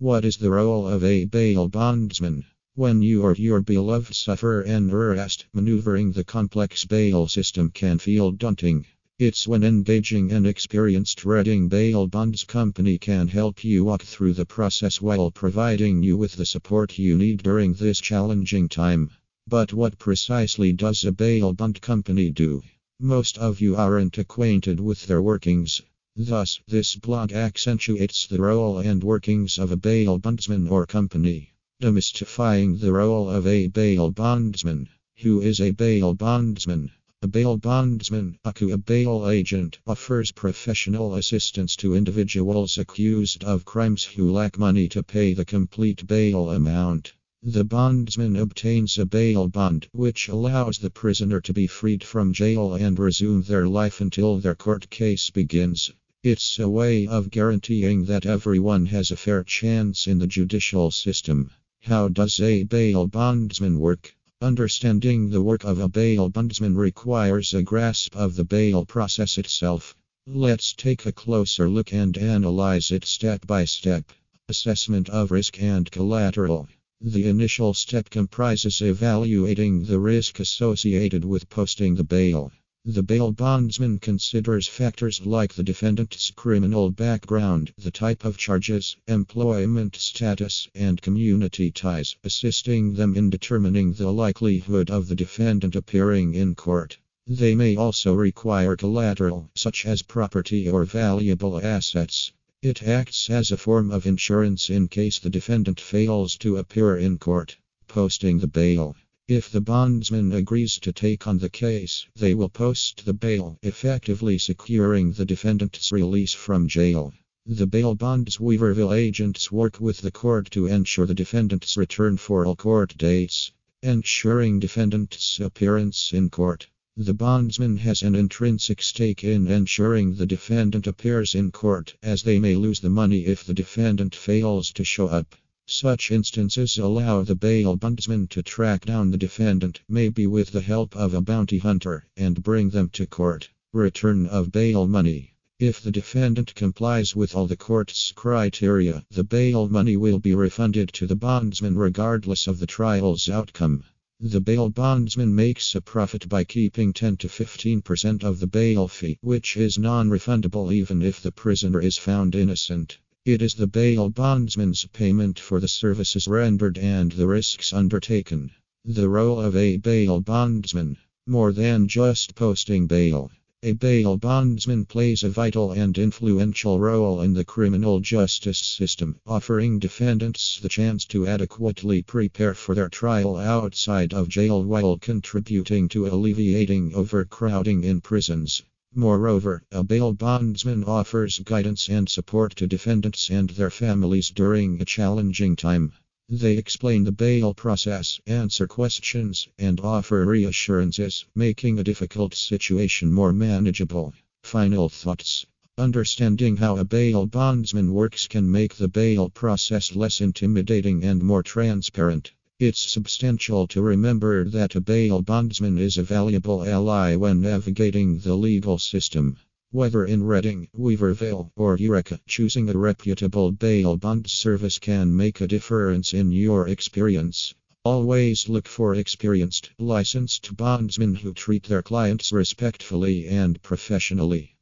What is the role of a bail bondsman? When you or your beloved suffer an arrest, maneuvering the complex bail system can feel daunting. It's when engaging an experienced Redding Bail Bonds company can help you walk through the process while providing you with the support you need during this challenging time. But what precisely does a bail bond company do? Most of you aren't acquainted with their workings. Thus, this blog accentuates the role and workings of a bail bondsman or company. Demystifying the role of a bail bondsman. Who is a bail bondsman? A bail bondsman, aka a bail agent, offers professional assistance to individuals accused of crimes who lack money to pay the complete bail amount. The bondsman obtains a bail bond, which allows the prisoner to be freed from jail and resume their life until their court case begins. It's a way of guaranteeing that everyone has a fair chance in the judicial system. How does a bail bondsman work? Understanding the work of a bail bondsman requires a grasp of the bail process itself. Let's take a closer look and analyze it step by step. Assessment of risk and collateral. The initial step comprises evaluating the risk associated with posting the bail. The bail bondsman considers factors like the defendant's criminal background, the type of charges, employment status, and community ties, assisting them in determining the likelihood of the defendant appearing in court. They may also require collateral, such as property or valuable assets. It acts as a form of insurance in case the defendant fails to appear in court. Posting the bail. If the bondsman agrees to take on the case, they will post the bail, effectively securing the defendant's release from jail. The bail bonds Weaverville agents work with the court to ensure the defendant's return for all court dates, ensuring defendant's appearance in court. The bondsman has an intrinsic stake in ensuring the defendant appears in court, as they may lose the money if the defendant fails to show up. Such instances allow the bail bondsman to track down the defendant, maybe with the help of a bounty hunter, and bring them to court. Return of bail money. If the defendant complies with all the court's criteria, the bail money will be refunded to the bondsman regardless of the trial's outcome. The bail bondsman makes a profit by keeping 10 to 15% of the bail fee, which is non refundable even if the prisoner is found innocent. It is the bail bondsman's payment for the services rendered and the risks undertaken. The role of a bail bondsman. More than just posting bail. A bail bondsman plays a vital and influential role in the criminal justice system, offering defendants the chance to adequately prepare for their trial outside of jail while contributing to alleviating overcrowding in prisons. Moreover, a bail bondsman offers guidance and support to defendants and their families during a challenging time. They explain the bail process, answer questions, and offer reassurances, making a difficult situation more manageable. Final thoughts. Understanding how a bail bondsman works can make the bail process less intimidating and more transparent. It's substantial to remember that a bail bondsman is a valuable ally when navigating the legal system. Whether in Redding, Weaverville, or Eureka, choosing a reputable bail bond service can make a difference in your experience. Always look for experienced, licensed bondsmen who treat their clients respectfully and professionally.